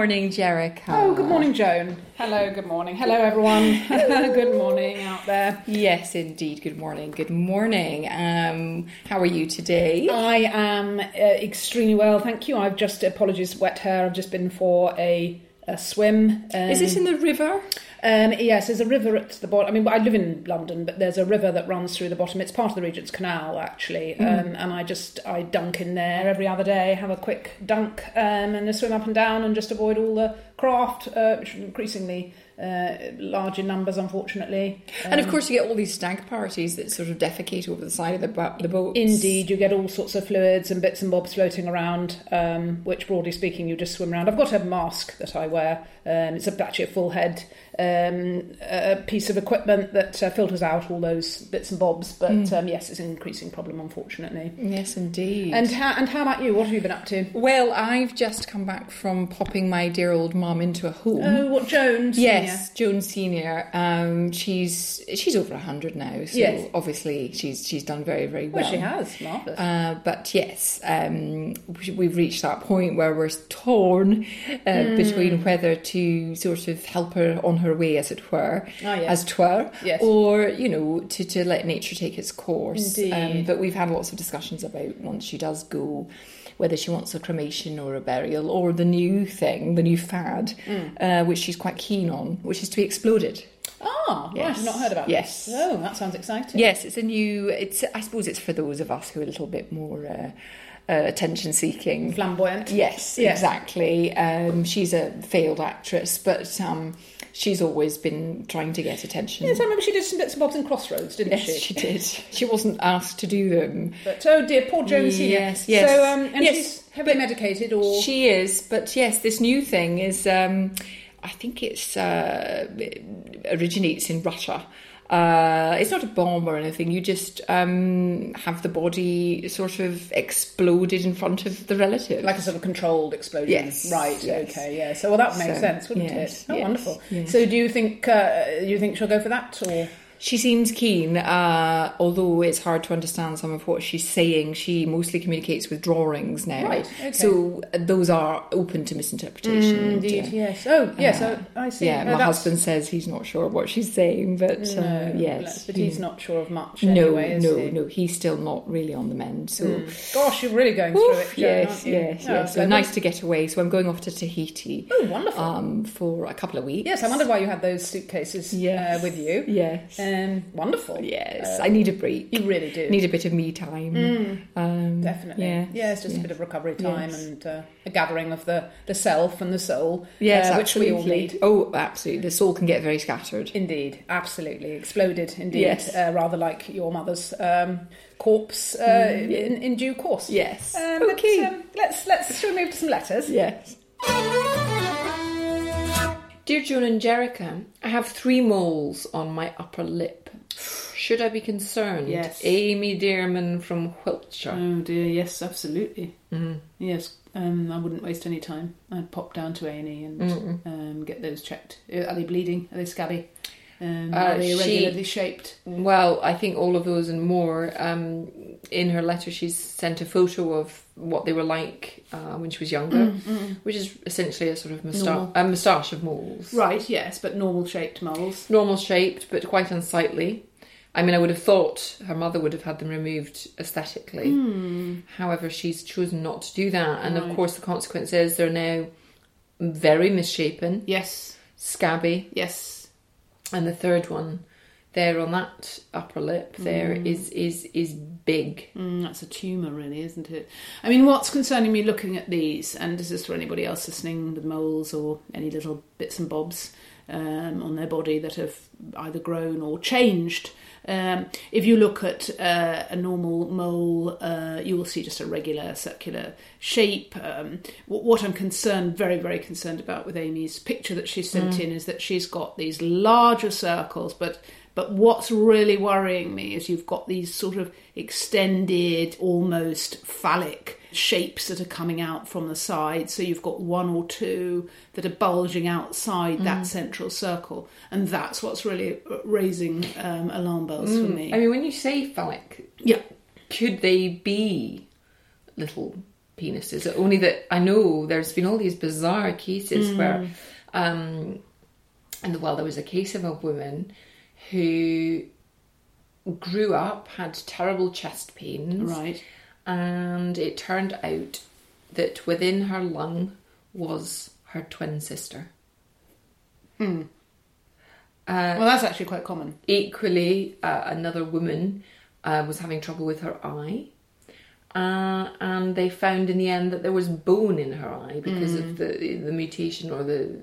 morning, Jericha. Oh, good morning, Joan. Hello, good morning. Hello, everyone. good morning out there. Yes, indeed. Good morning. Good morning. Um, how are you today? I am uh, extremely well, thank you. I've just, apologies, wet hair. I've just been for a, a swim. Um, Is this in the river? Um, yes, there's a river at the bottom. I mean, I live in London, but there's a river that runs through the bottom. It's part of the Regent's Canal, actually. Um, and I just I dunk in there every other day, have a quick dunk, um, and a swim up and down, and just avoid all the craft, uh, which increasingly uh, large in numbers, unfortunately. and of course, you get all these stag parties that sort of defecate over the side of the, bo- the boat. Indeed, you get all sorts of fluids and bits and bobs floating around, um, which, broadly speaking, you just swim around. I've got a mask that I wear. Um, it's a, actually a full head um, a piece of equipment that uh, filters out all those bits and bobs. But um, yes, it's an increasing problem, unfortunately. Yes, indeed. And how, and how about you? What have you been up to? well, I've just come back from popping my dear old mum into a home. Oh, what Jones? Yes, Joan Senior. Um, she's she's over hundred now, so Yes. obviously she's she's done very very well. Well, she has. Marvellous. Uh, but yes, um, we- we've reached that point where we're torn uh, Hmm. between whether to sort of help her on her way, as it were, Ah, yes. as twere, Yes. or you know, to, to let nature take its course. Um, but we've had lots of discussions about once she does go. Whether she wants a cremation or a burial, or the new thing, the new fad, Hmm. uh, which she's quite keen on, which is to be exploded. ah, right. yes. I've not heard about Yes. this. Oh, that sounds exciting. Yes, it's a new. It's I suppose it's for those of us who are a little bit more uh, uh, attention seeking. Flamboyant. Yes, Yes. exactly. Um, she's a failed actress, but um, she's always been trying to get attention. Yes, I remember she did some bits and bobs in Crossroads, didn't Yes, she? she did. She wasn't asked to do them. But oh dear, poor Senior. Yes, yes. So um, and Yes, she's heavily medicated, or She is, but yes, this new thing is. Um, I think it's uh, originates in Russia. Uh, it's not a bomb or anything. You just um, have the body sort of exploded in front of the relative. like a sort of controlled explosion. Yes, Right. yes. Okay. Yeah. So well, that makes So, sense, wouldn't yes, it? Oh, yes, wonderful. So do you think uh, you think she'll go for that, or She seems keen, uh, although it's hard to understand some of what she's saying. She mostly communicates with drawings now. Right, okay. So uh, those are open to misinterpretation. and, indeed? uh, yes. Oh, yes. uh, oh, I see. Yeah, No, my that's- husband says he's not sure what she's saying, but No, uh, yes. but he's not sure of much. No, anyway, is no, he? no. He's still not really on the mend. So, Gosh, you're really going through Oof, it. Joan, yes, yes, Oh, yes. So nice to get away. So I'm going off to Tahiti Oh, wonderful. um, for a couple of weeks. yes, I wondered why you had those suitcases Yes. uh, with you. Yes, Um, wonderful. yes. I need a break. You really do. Need a bit of me time. Um, Definitely. Yeah. Yeah, it's just a bit of recovery time Yes. and uh, a gathering of the, the self and the soul, Yes, uh, which we all need. Oh, absolutely. The soul can get very scattered. Indeed, absolutely exploded. Indeed, Yes. uh, rather like your mother's um, corpse uh, in, in due course. Yes. Um, okay. Let's, um, let's let's shall we move to some letters. Yes. Dear Joan and Jericha, I have three moles on my upper lip. Should I be concerned? Yes. Amy Dearman from Wiltshire. Oh dear, yes, absolutely. Yes, um, I wouldn't waste any time. I'd pop down to A and E and um, get those checked. Are they bleeding? Are they scabby? Um, Uh, are they she- irregularly shaped? Well, I think all of those and more. Um, in her letter, she's sent a photo of what they were like uh, when she was younger, which is essentially a sort of moustache, a moustache of moles. Right, yes, but normal shaped moles. Normal shaped, but quite unsightly. I mean, I would have thought her mother would have had them removed aesthetically. However, she's chosen not to do that, and of course, the consequence is they're now very misshapen, Yes, scabby, yes. And the third one there on that upper lip there is is is big. Mm, that's a tumour, really, isn't it? I mean, what's concerning me looking at these, and this is for anybody else listening with moles or any little bits and bobs um, on their body that have either grown or changed. Um, if you look at uh, a normal mole, uh, you will see just a regular circular shape. Um, wh- what I'm concerned, very, very concerned about with Amy's picture that she sent in is that she's got these larger circles, but but what's really worrying me is you've got these sort of extended, almost phallic shapes that are coming out from the side. So you've got one or two that are bulging outside that central circle. And that's what's really raising um, alarm bells for me. I mean, when you say phallic, yeah. could they be little penises. Only that I know there's been all these bizarre cases where, um, and well, there was a case of a woman who grew up, had terrible chest pains, Right. And it turned out that within her lung was her twin sister. well, that's actually quite common. Equally, uh, another woman uh, was having trouble with her eye. Uh, and they found in the end that there was bone in her eye because of the the mutation or the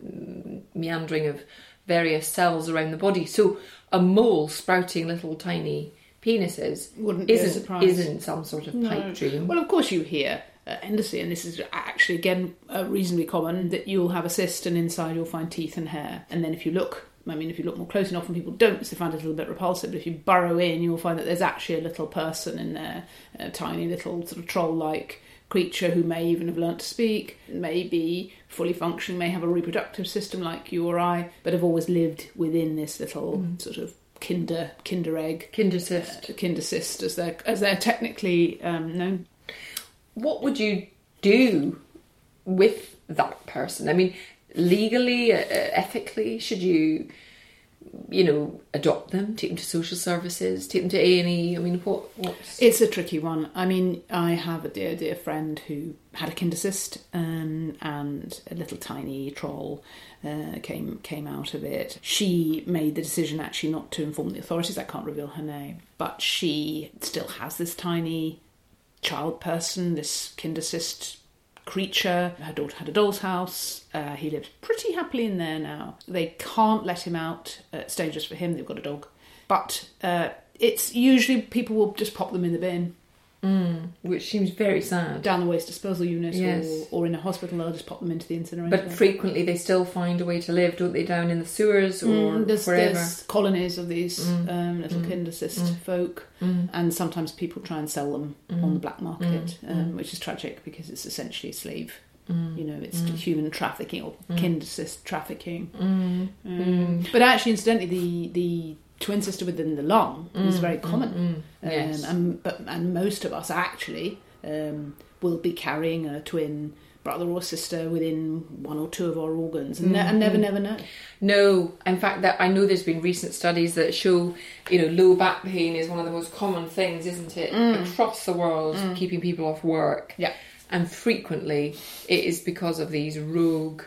meandering of various cells around the body. So a mole sprouting little tiny penises Wouldn't isn't isn't some sort of pipe dream. Well, of course, you hear uh, endlessly, and this is actually again uh, reasonably common that you'll have a cyst, and inside you'll find teeth and hair. And then if you look, I mean, if you look more closely, and often people don't, because they find it a little bit repulsive. But if you burrow in, you'll find that there's actually a little person in there, a tiny little sort of troll-like creature who may even have learnt to speak, may be fully functioning, may have a reproductive system like you or I, but have always lived within this little sort of kinder kinder egg Kindercyst. uh, kindercyst as they're as they're technically um, known. what would you do with that person? I mean, legally, uh, ethically, should you, you know, adopt them, take them to social services, take them to A and E? I mean, what? What's It's a tricky one. I mean, I have a dear dear friend who had a kindercyst um, and a little tiny troll uh, came came out of it. She made the decision actually not to inform the authorities. I can't reveal her name, but she still has this tiny child person, this kindercyst creature. Her daughter had a doll's house. Uh, he lives pretty happily in there now. They can't let him out. Uh, it's dangerous for him. They've got a dog. But uh, it's usually people will just pop them in the bin which seems very sad. down the waste disposal unit Yes. or, or in a hospital. They'll just pop them into the incinerator. But frequently, they still find a way to live, don't they? Down in the sewers or Mm, there's, wherever. there's colonies of these um, little kindercyst folk, Mm. and sometimes people try and sell them on the black market, Mm. um, which is tragic because it's essentially slave. You know, it's human trafficking or kindercyst trafficking. Um, But actually, incidentally, the the twin sister within the lung is mm, very mm, common, mm. um, Yes. and but and most of us actually um, will be carrying a twin brother or sister within one or two of our organs, and, ne- and never, mm-hmm. never know. No, in fact, that I know there's been recent studies that show, you know, low back pain is one of the most common things, isn't it, across the world, keeping people off work. Yeah. and frequently it is because of these rogue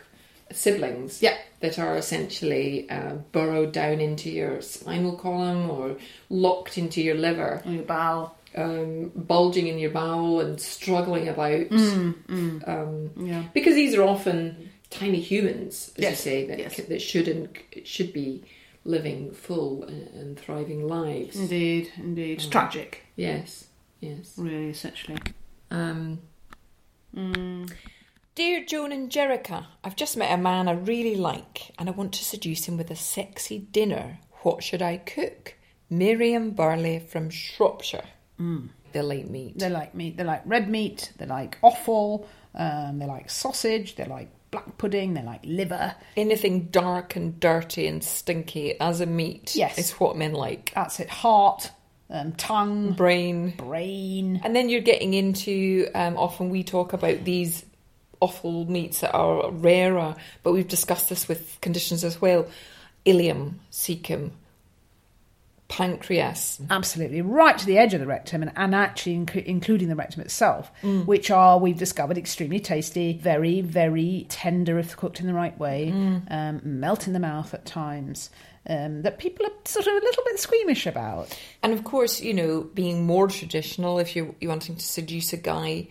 siblings. Yeah. that are essentially uh, burrowed down into your spinal column or locked into your liver, On your bowel. um, bulging in your bowel and struggling about. Um, Yeah. because these are often tiny humans, as Yes, you say, that, yes. that should and should be living full and, thriving lives. Indeed, indeed. It's tragic, Yes, yes. really, essentially. Um, Dear Joan and Jericha, I've just met a man I really like and I want to seduce him with a sexy dinner. What should I cook? Miriam Burley from Shropshire. They like meat. They like meat. They like red meat. They like offal. Um, they like sausage. They like black pudding. They like liver. Anything dark and dirty and stinky as a meat Yes. is what men like. That's it. Heart, um, tongue, Brain. brain. And then you're getting into, um, often we talk about these offal meats that are rarer, but we've discussed this with conditions as well. Ileum, cecum, pancreas. Absolutely, right to the edge of the rectum, and, and actually inc- including the rectum itself, which are we've discovered extremely tasty, very very tender if cooked in the right way, um, melt in the mouth at times. Um, that people are sort of a little bit squeamish about. And of course, you know, being more traditional, if you're, you're wanting to seduce a guy,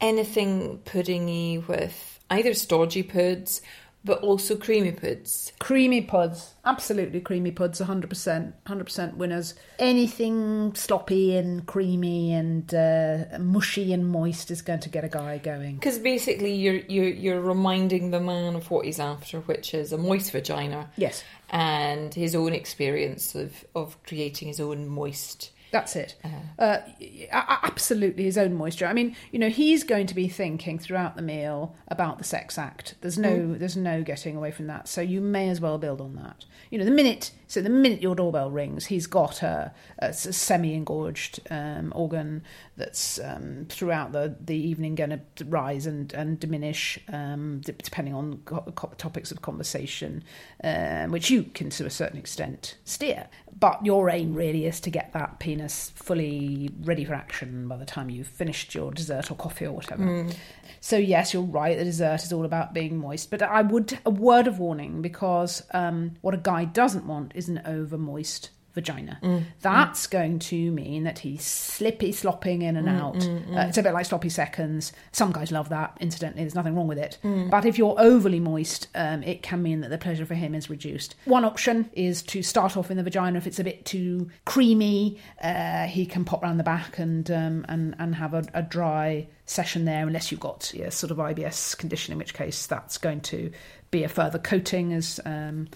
anything puddingy with either stodgy puds, but also creamy puds. Creamy puds, absolutely creamy puds, 100%, 100% winners. Anything sloppy and creamy and uh, mushy and moist is going to get a guy going. Because basically, you're, you're you're reminding the man of what he's after, which is a moist vagina. Yes. and his own experience of, of creating his own moist. That's it. Uh, a- a- absolutely, his own moisture. I mean, you know, he's going to be thinking throughout the meal about the sex act. There's no, there's no getting away from that. So you may as well build on that. You know, the minute So the minute your doorbell rings, he's got a, a semi-engorged um, organ that's um, throughout the, the evening going to rise and, and diminish um, depending on co- co- topics of conversation, um, which you can to a certain extent steer. But your aim really is to get that penis fully ready for action by the time you've finished your dessert or coffee or whatever. So yes, you're right. The dessert is all about being moist, but I would a word of warning because um, what a guy doesn't want is an over moist vagina. That's going to mean that he's slippy slopping in and out. Uh, it's a bit like sloppy seconds. Some guys love that. Incidentally, there's nothing wrong with it. But if you're overly moist, um, it can mean that the pleasure for him is reduced. One option is to start off in the vagina. If it's a bit too creamy, uh, he can pop round the back and um, and and have a, a dry session there, unless you've got yeah, sort of IBS condition, in which case that's going to be a further coating as. Um,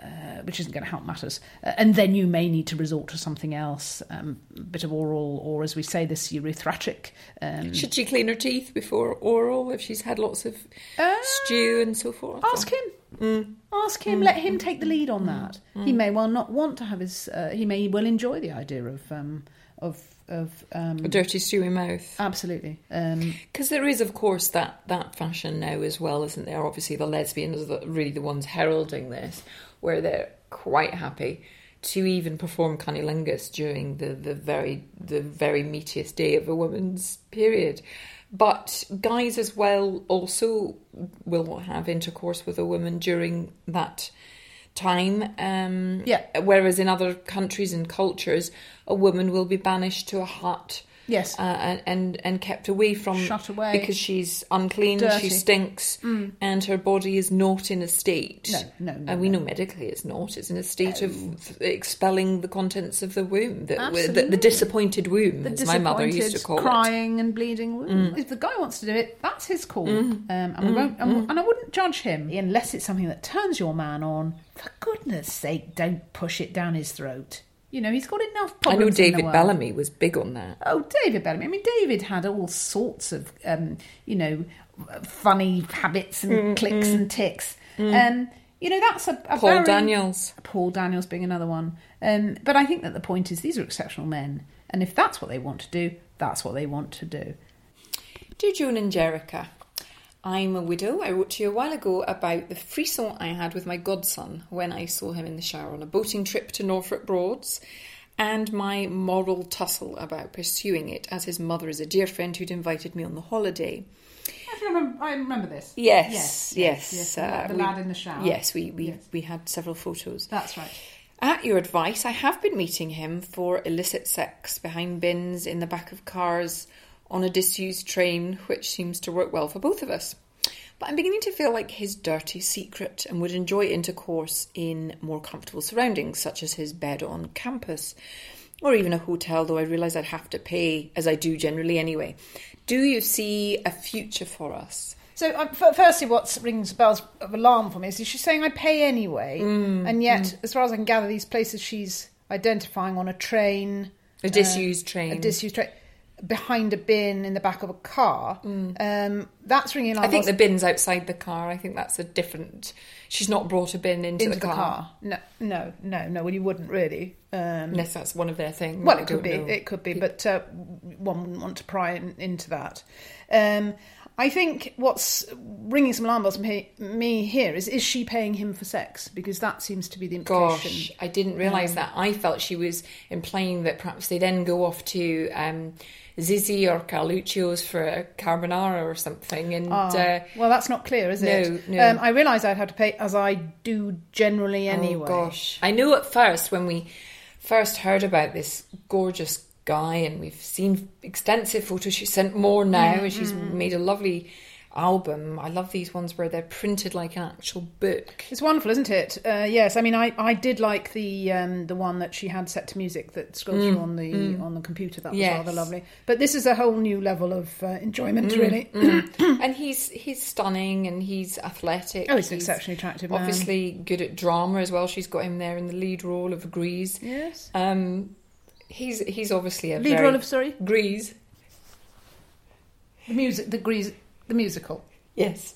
uh, which isn't going to help matters. Uh, and then you may need to resort to something else, um, a bit of oral, or as we say, this urethratic. Um, Should she clean her teeth before oral if she's had lots of Uh, stew and so forth? ask him. Ask him. Let him take the lead on that. He may well not want to have his. Uh, he may well enjoy the idea of um, of of um, A dirty stewy mouth. absolutely. Um, Because there is, of course, that, that fashion now as well, isn't there? Obviously, the lesbians are the, really the ones heralding this, where they're quite happy to even perform cunnilingus during the, the very the very meatiest day of a woman's period. But guys as well also will have intercourse with a woman during that time. Um, Yeah. Whereas in other countries and cultures, a woman will be banished to a hut yes. uh, and, and and kept away from Shut away. because she's unclean, Dirty. she stinks, mm. and her body is not in a state. No, no, no, and we no. know medically it's not. It's in a state of expelling the contents of the womb, the, the, the disappointed womb, the as my mother used to disappointed, call it. crying and bleeding womb. Mm. If the guy wants to do it, that's his call, mm. um, and we won't. And, and I wouldn't judge him unless it's something that turns your man on. For goodness' sake, don't push it down his throat. You know he's got enough I problems. know in the David. Bellamy was big on that. Oh, David Bellamy. I mean, David had all sorts of, um, you know, funny habits and clicks and ticks. Um, you know, that's a, a Paul very- Daniels. Paul Daniels being another one. Um, but I think that the point is these are exceptional men, and if that's what they want to do, that's what they want to do. Do Joan and Jericha, I'm a widow. I wrote to you a while ago about the frisson I had with my godson when I saw him in the shower on a boating trip to Norfolk Broads, and my moral tussle about pursuing it, as his mother is a dear friend who'd invited me on the holiday. I remember, I remember this. Yes, yes. yes. uh, the we- lad in the shower. Yes, we, we, Yes. we had several photos. That's right. At your advice, I have been meeting him for illicit sex behind bins in the back of cars on a disused train, which seems to work well for both of us. But I'm beginning to feel like his dirty secret and would enjoy intercourse in more comfortable surroundings, such as his bed on campus or even a hotel, though I realise I'd have to pay, as I do generally anyway. Do you see a future for us? So, um, f- firstly, what rings bells of alarm for me is she's saying I pay anyway, mm, and yet, mm. as far as I can gather, these places she's identifying on a train, A uh, disused train. a disused train, behind a bin in the back of a car. Um, that's ringing alarm I think the bin's outside the car. I think that's a different. She's not brought a bin into, into the, car, No, no, no, no. Well, you wouldn't really. Um, unless that's one of their things. Well, it could be, know. it could be, but uh, one wouldn't want to pry in, into that. Um, I think what's ringing some alarm bells for me, me here is: is she paying him for sex? Because that seems to be the implication. Gosh, I didn't realise that. I felt she was implying that perhaps they then go off to um, Zizzi or Carluccio's for a carbonara or something. And Ah, uh, well, that's not clear, is no, it? no. Um, I realised I'd have to pay, as I do generally anyway. oh gosh, I knew at first when we first heard about this gorgeous guy, and we've seen extensive photos. She sent more now, and she's Mm-hmm. made a lovely album. I love these ones where they're printed like an actual book. It's wonderful, isn't it? Uh, yes, I mean, I, I did like the um, the one that she had set to music that scrolled through on the on the computer. That was Mm, Yes. rather lovely. But this is a whole new level of uh, enjoyment, Mm, really. and he's he's stunning and he's athletic. Oh, he's an exceptionally attractive man. obviously good at drama as well. She's got him there in the lead role of Grease. Yes. Um, he's he's obviously a Lead role of sorry, Grease. the music, the Grease, the musical. Yes.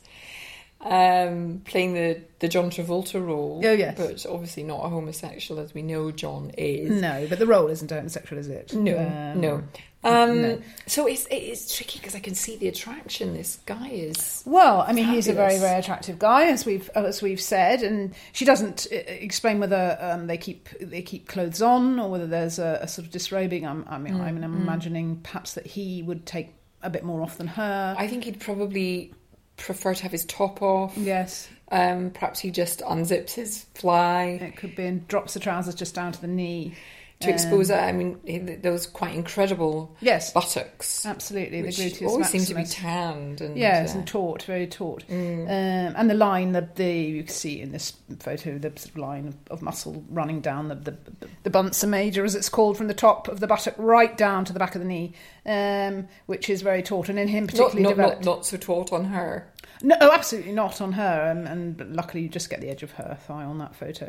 um, playing the, the John Travolta role. Oh, yes. But obviously not a homosexual, as we know John is. No, but the role isn't homosexual, is it? No, Um, no. Um, no. So it's it's tricky because I can see the attraction. This guy is. Well, I mean, he's a very, very attractive guy, as we've as we've said, and she doesn't uh, explain whether um, they keep they keep clothes on or whether there's a, a sort of disrobing. I'm, I mean, I mean, I'm imagining perhaps that he would take a bit more off than her. I think he'd probably prefer to have his top off. yes, Um, perhaps he just unzips his fly it could be, and drops the trousers just down to the knee. To expose Um. I mean, those quite incredible Yes, buttocks, absolutely. the gluteus always seem to be tanned. And, Yes, uh, and taut, very taut. mm. Um, and the line, that the you can see in this photo, the sort of line of, muscle running down the, the the bunsa major, as it's called, from the top of the buttock right down to the back of the knee, um, which is very taut, and in him not, particularly not, developed. not, not so taut on her. No, oh, absolutely not on her, um, and luckily you just get the edge of her thigh on that photo.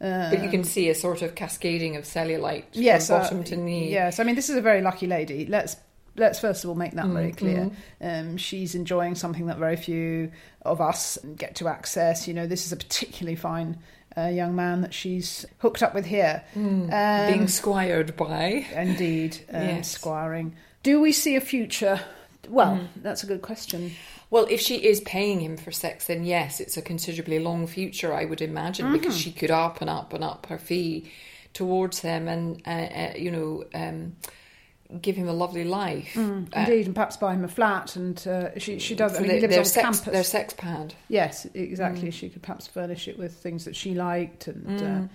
Um, But you can see a sort of cascading of cellulite yes, from uh, bottom to knee. Yes, I mean this is a very lucky lady. Let's let's first of all make that Mm, very clear. mm. Um, she's enjoying something that very few of us get to access. You know, this is a particularly fine uh, young man that she's hooked up with here. Mm. Um, Being squired by. indeed, um, Yes. squiring. Do we see a future? Well, Mm. that's a good question. Well, if she is paying him for sex, then yes, it's a considerably long future, I would imagine, because Mm-hmm. she could up and up and up her fee towards him and, uh, uh, you know, um, give him a lovely life. Uh, Indeed, and perhaps buy him a flat, and uh, she she does. I mean, the- he lives their, on sex, campus. their sex pad. Yes, exactly. Mm. She could perhaps furnish it with things that she liked and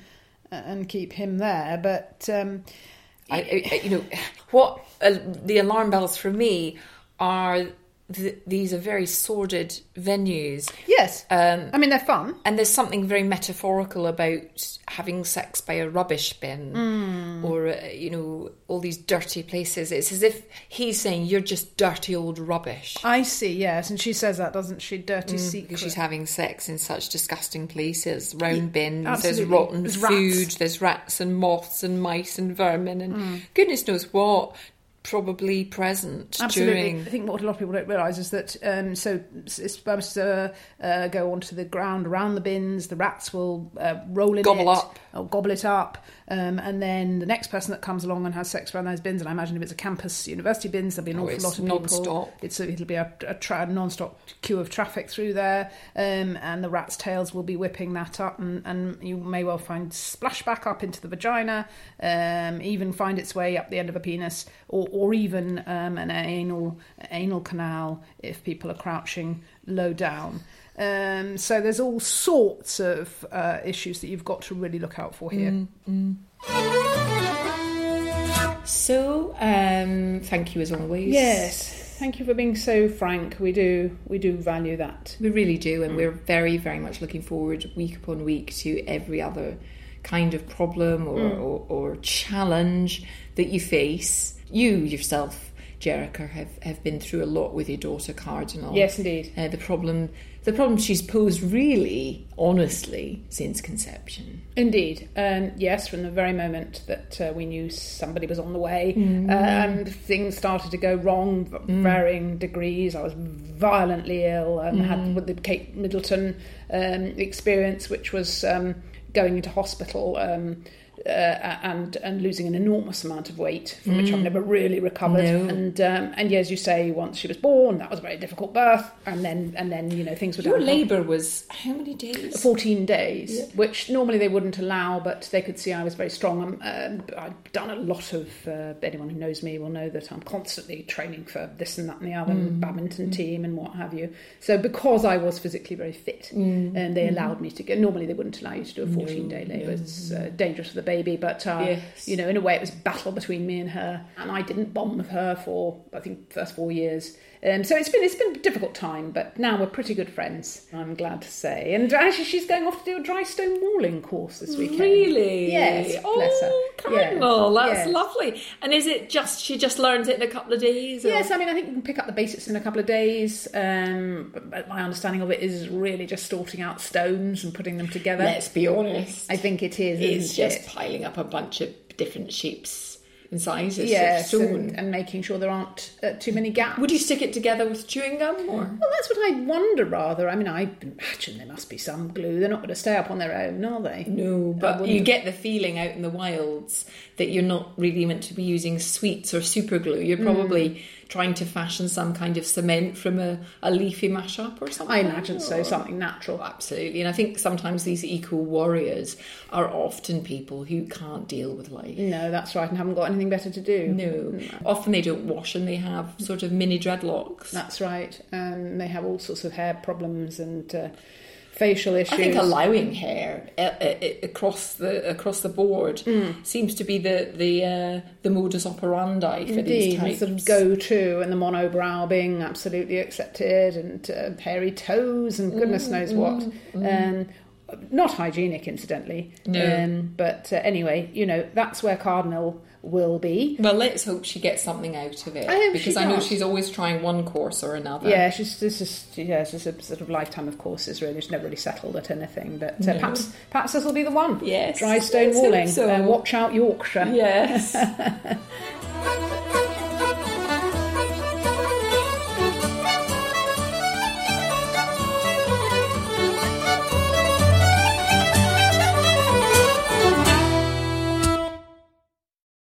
uh, and keep him there. But um, I, I, you know, what uh, the alarm bells for me are th- these are very sordid venues. yes, Um, I mean they're fun. And there's something very metaphorical about having sex by a rubbish bin Hmm. or, uh, you know, all these dirty places. It's as if he's saying, You're just dirty old rubbish. I see. Yes, and she says that, doesn't she? Dirty Mm, secret. Because she's having sex in such disgusting places, round bins, absolutely. there's rotten There's rats. food, there's rats and moths and mice and vermin and Hmm. goodness knows what probably present Absolutely. during. I think what a lot of people don't realise is that um, so spermatozoa uh, go onto the ground around the bins. The rats will uh, roll in Gobble it, up. or gobble it up, um, and then the next person that comes along and has sex around those bins. And I imagine if it's a campus university bins, there'll be an Oh, awful lot of people. non-stop. It's a, it'll be a, a tra- non-stop queue of traffic through there, um, and the rats' tails will be whipping that up, and, and you may well find splash back up into the vagina, um, even find its way up the end of a penis, or, or even um, an anal anal canal if people are crouching low down. Um, so there's all sorts of uh, issues that you've got to really look out for here. So, um, thank you as always. Yes, thank you for being so frank. We do we do value that. We really do, and we're very, very much looking forward week upon week to every other kind of problem or, or, or challenge that you face. You yourself, Jericha, have, have been through a lot with your daughter Cardinal. Yes, indeed. Uh, the problem, the problem she's posed really, honestly, since conception. Indeed, um, yes. From the very moment that uh, we knew somebody was on the way, uh, and things started to go wrong, v- varying degrees. I was violently ill. Um, Had with the Kate Middleton um, experience, which was um, going into hospital. Um, uh, and and losing an enormous amount of weight from which I've never really recovered. No. And um, and yeah, as you say, once she was born, that was a very difficult birth, and then and then you know things were Your labour was how many days? 14 days, which normally they wouldn't allow, but they could see I was very strong. Um, um, I've done a lot of, uh, anyone who knows me will know that I'm constantly training for this and that and the other, and badminton team and what have you. So because I was physically very fit, and they allowed me to go, normally they wouldn't allow you to do a 14 day labour. It's uh, dangerous for the baby, but, uh, Yes. you know, in a way it was a battle between me and her, and I didn't bond with her for, I think, first four years. Um, so it's been it's been a difficult time, but now we're pretty good friends. I'm glad to say. And actually, she's going off to do a dry stone walling course this weekend. Really? Yes. Oh, bless her. Cardinal, Yeah. that's Yeah. lovely. And is it just she just learns it in a couple of days? or- Yes, I mean, I think you can pick up the basics in a couple of days. Um, but- my understanding of it is really just sorting out stones and putting them together. Let's be honest. I think it is. It's just it? Piling up a bunch of different incisors yes, soon. and, and making sure there aren't uh, too many gaps. Would you stick it together with chewing gum or? Well, that's what I wonder. Rather, I mean, I imagine there must be some glue. They're not going to stay up on their own, are they? No, but you get the feeling out in the wilds that you're not really meant to be using sweets or super glue. You're probably trying to fashion some kind of cement from a, a leafy mashup or something. I imagine so. Something natural. Absolutely, and I think sometimes these eco warriors are often people who can't deal with life. No, that's right, and haven't got anything better to do. No, often they don't wash and they have sort of mini dreadlocks. That's right. Um, they have all sorts of hair problems and uh, facial issues. I think allowing hair uh, uh, uh, across the across the board Mm. seems to be the the uh, the modus operandi for these Indeed, types. sort of go-to, and the monobrow being absolutely accepted, and uh, hairy toes, and goodness knows what. Um, not hygienic, incidentally. No. Um, but uh, anyway, you know that's where Cardinal will be. Well, let's hope she gets something out of it I hope because I know she's always trying one course or another. Yeah, she's this is yeah, it's a sort of lifetime of courses. Really, she's never really settled at anything. But uh, No. perhaps perhaps this will be the one. Yes, dry stone walling. so. Uh, watch out, Yorkshire. Yes.